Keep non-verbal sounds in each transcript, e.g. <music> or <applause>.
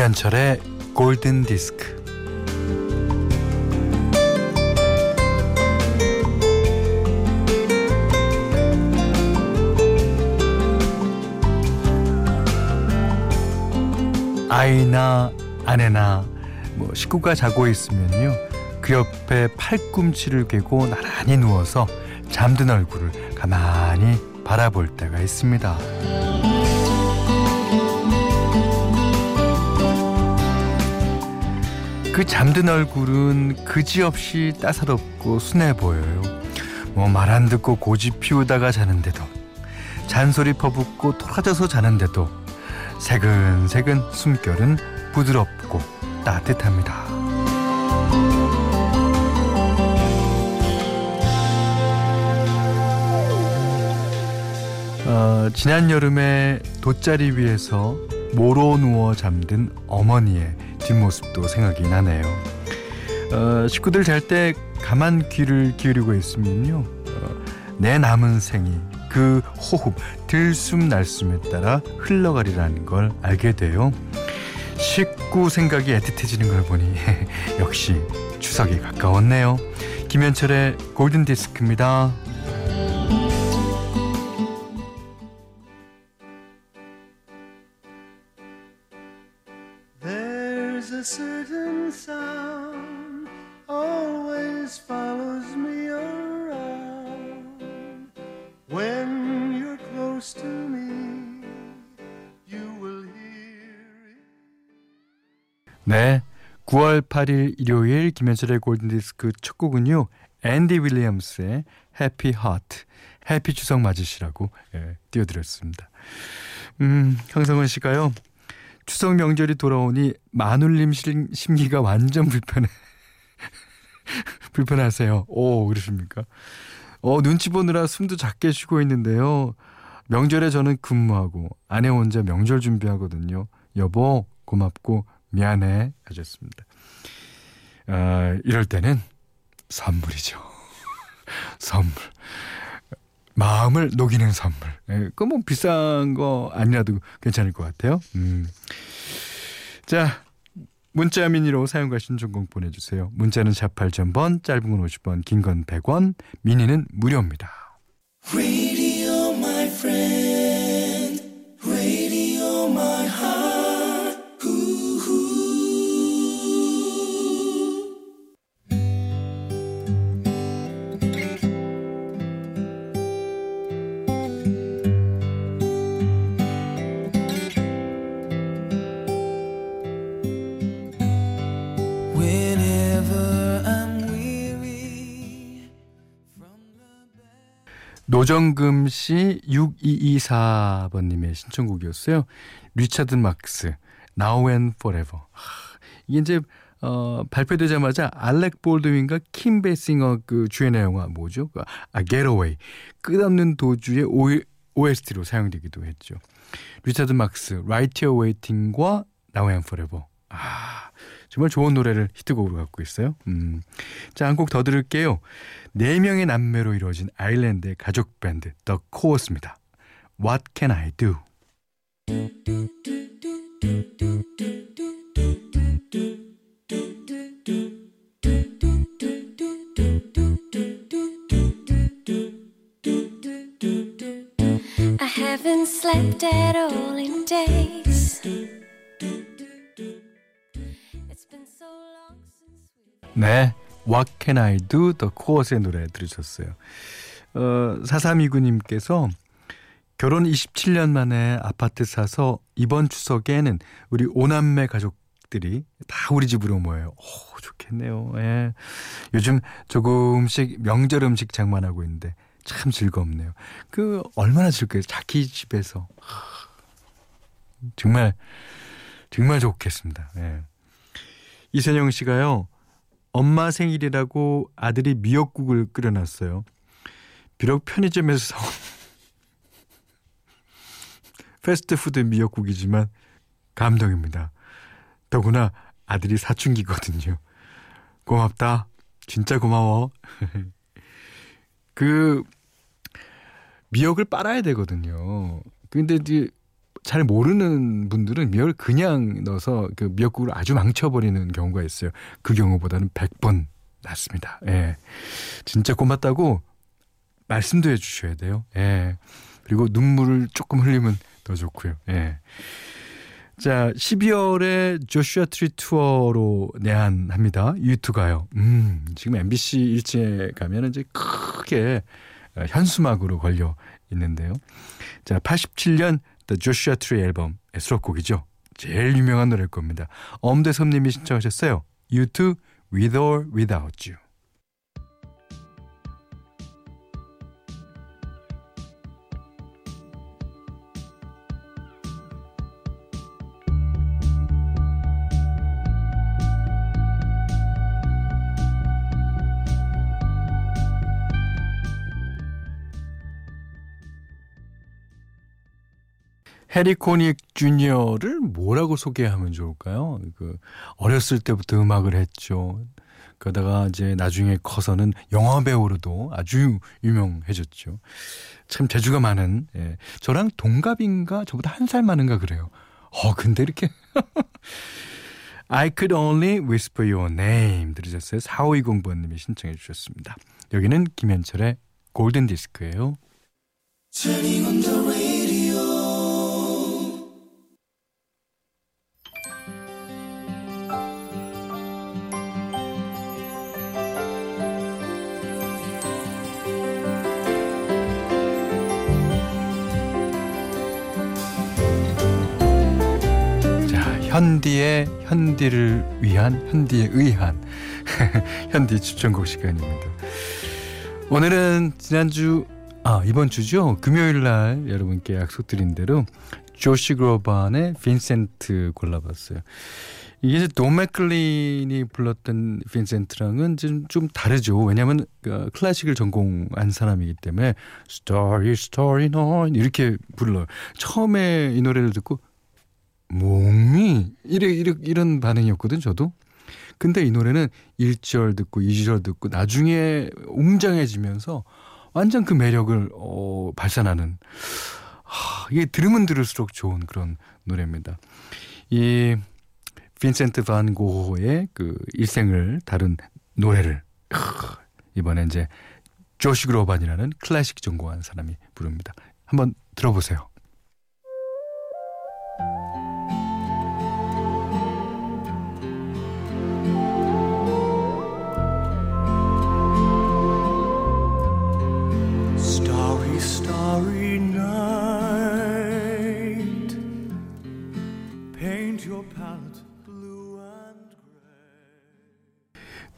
김현철의 골든 디스크. 아이나 아내나 뭐 식구가 자고 있으면요 그 옆에 팔꿈치를 괴고 나란히 누워서 잠든 얼굴을 가만히 바라볼 때가 있습니다. 그 잠든 얼굴은 그지없이 따사롭고 순해 보여요. 뭐 말 안 듣고 고집 피우다가 자는데도 잔소리 퍼붓고 토라져서 자는데도 새근새근 숨결은 부드럽고 따뜻합니다. 어, 지난 여름에 돗자리 위에서 모로 누워 잠든 어머니의 뒷모습도 생각이 나네요. 어, 식구들 잘 때 가만 귀를 기울이고 있으면요. 어, 내 남은 생이 그 호흡, 들숨 날숨에 따라 흘러가리라는 걸 알게 돼요. 식구 생각이 애틋해지는 걸 보니 <laughs> 역시 추석이 가까웠네요. 김현철의 골든 디스크입니다. There's a certain sound always follows me around when you're close to me you will hear it 네 9월 8일 일요일 김현철의 골든디스크 첫 곡은요 앤디 윌리엄스의 해피 하트 해피 추석 맞으시라고 예, 띄워드렸습니다 음 황성원 씨가요 추석 명절이 돌아오니 마눌님 심기가 완전 불편해. <laughs> 불편하세요. 오, 그러십니까? 어, 눈치 보느라 숨도 작게 쉬고 있는데요. 명절에 저는 근무하고 아내 혼자 명절 준비하거든요. 여보, 고맙고 미안해 하셨습니다. 아, 이럴 때는 선물이죠. <laughs> 선물. 마음을 녹이는 선물. 예, 그뭐 비싼 거 아니라도 괜찮을 것 같아요. 음. 자, 문자 미니로 사용과 신청곡 보내주세요. 문자는 샵 8000번, 짧은 건 50원, 긴건 100원, 미니는 무료입니다. 노정금 씨 6224번님의 신청곡이었어요. 리차드 막스, Now and Forever. 이게 이제 어, 발표되자마자 알렉 볼드윈과 킴 베싱어 그 주연의 영화 뭐죠? 그, 아, Getaway. 끝없는 도주의 OST로 사용되기도 했죠. 리차드 막스, Right Here Waiting과 Now and Forever. 아, 정말 좋은 노래를 히트곡으로 갖고 있어요. 음. 자, 한 곡 더 들을게요. 네 명의 남매로 이루어진 아일랜드의 가족 밴드 The Course입니다. What Can I Do? I haven't slept at all in days. 네. What Can I Do? The Course의 노래 들으셨어요. 어, 4329님께서 결혼 27년 만에 아파트 사서 이번 추석에는 우리 오남매 가족들이 다 우리 집으로 모여요. 오, 좋겠네요. 예. 요즘 조금씩 명절 음식 장만하고 있는데 참 즐겁네요. 그 얼마나 즐거워요. 자기 집에서. 정말 정말 좋겠습니다. 예. 이선영 씨가요. 엄마 생일이라고 아들이 미역국을 끓여놨어요. 비록 편의점에서 사온 <laughs> 패스트푸드 미역국이지만 감동입니다. 더구나 아들이 사춘기거든요. 고맙다. 진짜 고마워. <laughs> 그 미역을 빨아야 되거든요. 근데 이제 잘 모르는 분들은 미역을 그냥 넣어서 그 미역국을 아주 망쳐버리는 경우가 있어요. 그 경우보다는 100번 낫습니다. 예. 진짜 고맙다고 말씀도 해주셔야 돼요. 예. 그리고 눈물을 조금 흘리면 더 좋고요. 예. 자, 12월에 Joshua Tree 투어로 내한합니다. U2가요. 음, 지금 MBC 일지에 가면 이제 크게 현수막으로 걸려 있는데요. 자, 87년 The Joshua Tree 앨범의 수록곡이죠. 제일 유명한 노래일 겁니다. 엄대섭님이 신청하셨어요. U2 With or Without You. 해리 코닉 주니어를 뭐라고 소개하면 좋을까요? 그 어렸을 때부터 음악을 했죠. 그러다가 이제 나중에 커서는 영화 배우로도 아주 유명해졌죠. 참 재주가 많은 예. 저랑 동갑인가 저보다 한 살 많은가 그래요. 어 근데 이렇게 <laughs> I could only whisper your name 들으셨어요. 4520번님이 신청해 주셨습니다. 여기는 김현철의 골든 디스크예요. 현디의 현디를 위한 현디에 의한 <laughs> 현디 추천곡 시간입니다. 오늘은 지난주 아 이번 주죠 금요일 날 여러분께 약속드린 대로 조시 그로반의 빈센트 골라봤어요. 이게 이제 돈 맥클린이 불렀던 빈센트랑은 좀, 좀 다르죠. 왜냐하면 그 클래식을 전공한 사람이기 때문에 Story Story Nine 이렇게 불러요. 처음에 이 노래를 듣고 몸이 이래, 이래 이런 반응이었거든 저도. 근데 이 노래는 1절 듣고 2절 듣고 나중에 웅장해지면서 완전 그 매력을 어, 발산하는 하, 이게 들으면 들을수록 좋은 그런 노래입니다. 이 빈센트 반 고호의 그 일생을 다룬 노래를 이번에 이제 조시 그로반이라는 클래식 전공한 사람이 부릅니다. 한번 들어보세요.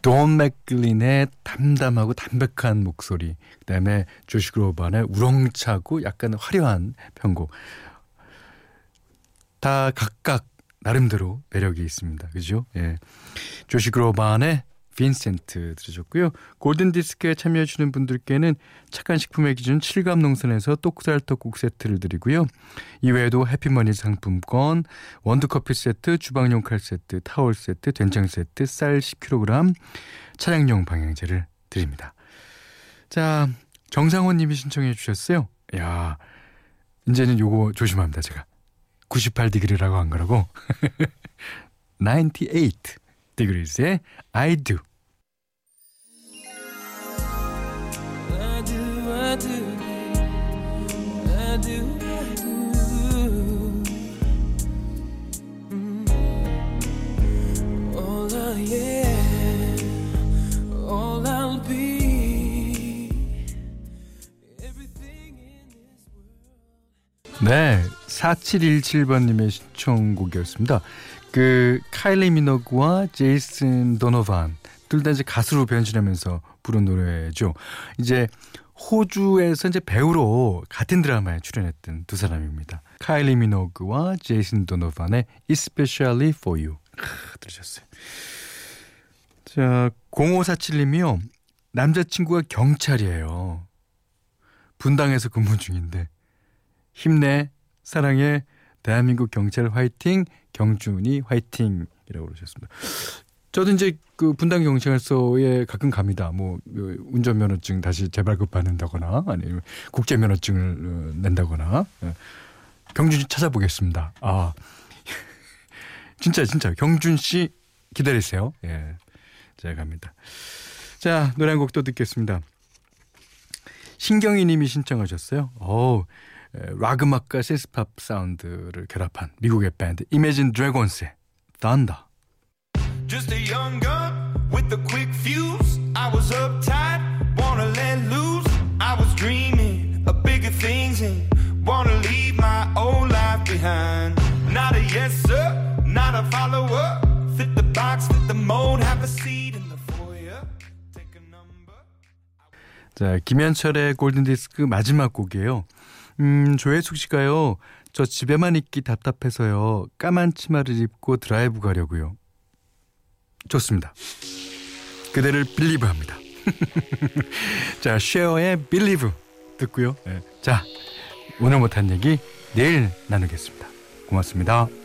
돈 맥글린의 담담하고 담백한 목소리, 그다음에 조시 그로반의 우렁차고 약간 화려한 편곡. 다 각각 나름대로 매력이 있습니다. 그죠? 예. 조시 그로반의 빈센트 들으셨고요. 골든디스크에 참여해주는 분들께는 착한 식품의 기준 7감 농산에서 똑살떡국 세트를 드리고요. 이외에도 해피머니 상품권, 원두커피 세트, 주방용 칼 세트, 타월 세트, 된장 세트, 쌀 10kg, 차량용 방향제를 드립니다. 자, 정상원 님이 신청해 주셨어요. 야, 이제는 요거 조심합니다, 제가. 98 디그리라고 한 거라고. <laughs> 98. 디그리스의 I do. 네, 4717번님의 신청곡이었습니다. 그 카일리 미너그와 제이슨 도노반 둘 다 이제 가수로 변신하면서 부른 노래죠. 이제 호주에서 이제 배우로 같은 드라마에 출연했던 두 사람입니다. 카일리 미노그와 제이슨 도노반의 Especially for You 들으셨어요. 자, 0547님이요. 남자친구가 경찰이에요. 분당에서 근무 중인데 힘내 사랑해 대한민국 경찰 화이팅 경준이 화이팅이라고 그러셨습니다. 저도 이제 그 분당 경찰서에 가끔 갑니다. 뭐그 운전면허증 다시 재발급 받는다거나 아니면 국제면허증을 어, 낸다거나 예. 경준 씨 찾아보겠습니다. 아. <laughs> 진짜 진짜 경준 씨 기다리세요. 예. 제가 갑니다. 자, 노래 한 곡 또 듣겠습니다. 신경희 님이 신청하셨어요. 오, 락 음악과 세스팝 사운드를 결합한 미국의 밴드 Imagine Dragons의 Thunder. Just a young gun with a quick fuse. I was uptight, wanna let loose. I was dreaming of bigger things and wanna leave my old life behind. Not a yes sir, not a follower. Fit the box, fit the mold, have a seat in the foyer. Take a number. 자, 김현철의 골든 디스크 마지막 곡이에요. 음, 조혜숙 씨가요. 저 집에만 있기 답답해서요. 까만 치마를 입고 드라이브 가려고요. 좋습니다. 그대를 believe 합니다. <laughs> 자, 쉐어의 Believe 듣고요. 네. 자, 오늘 못한 얘기 내일 나누겠습니다. 고맙습니다.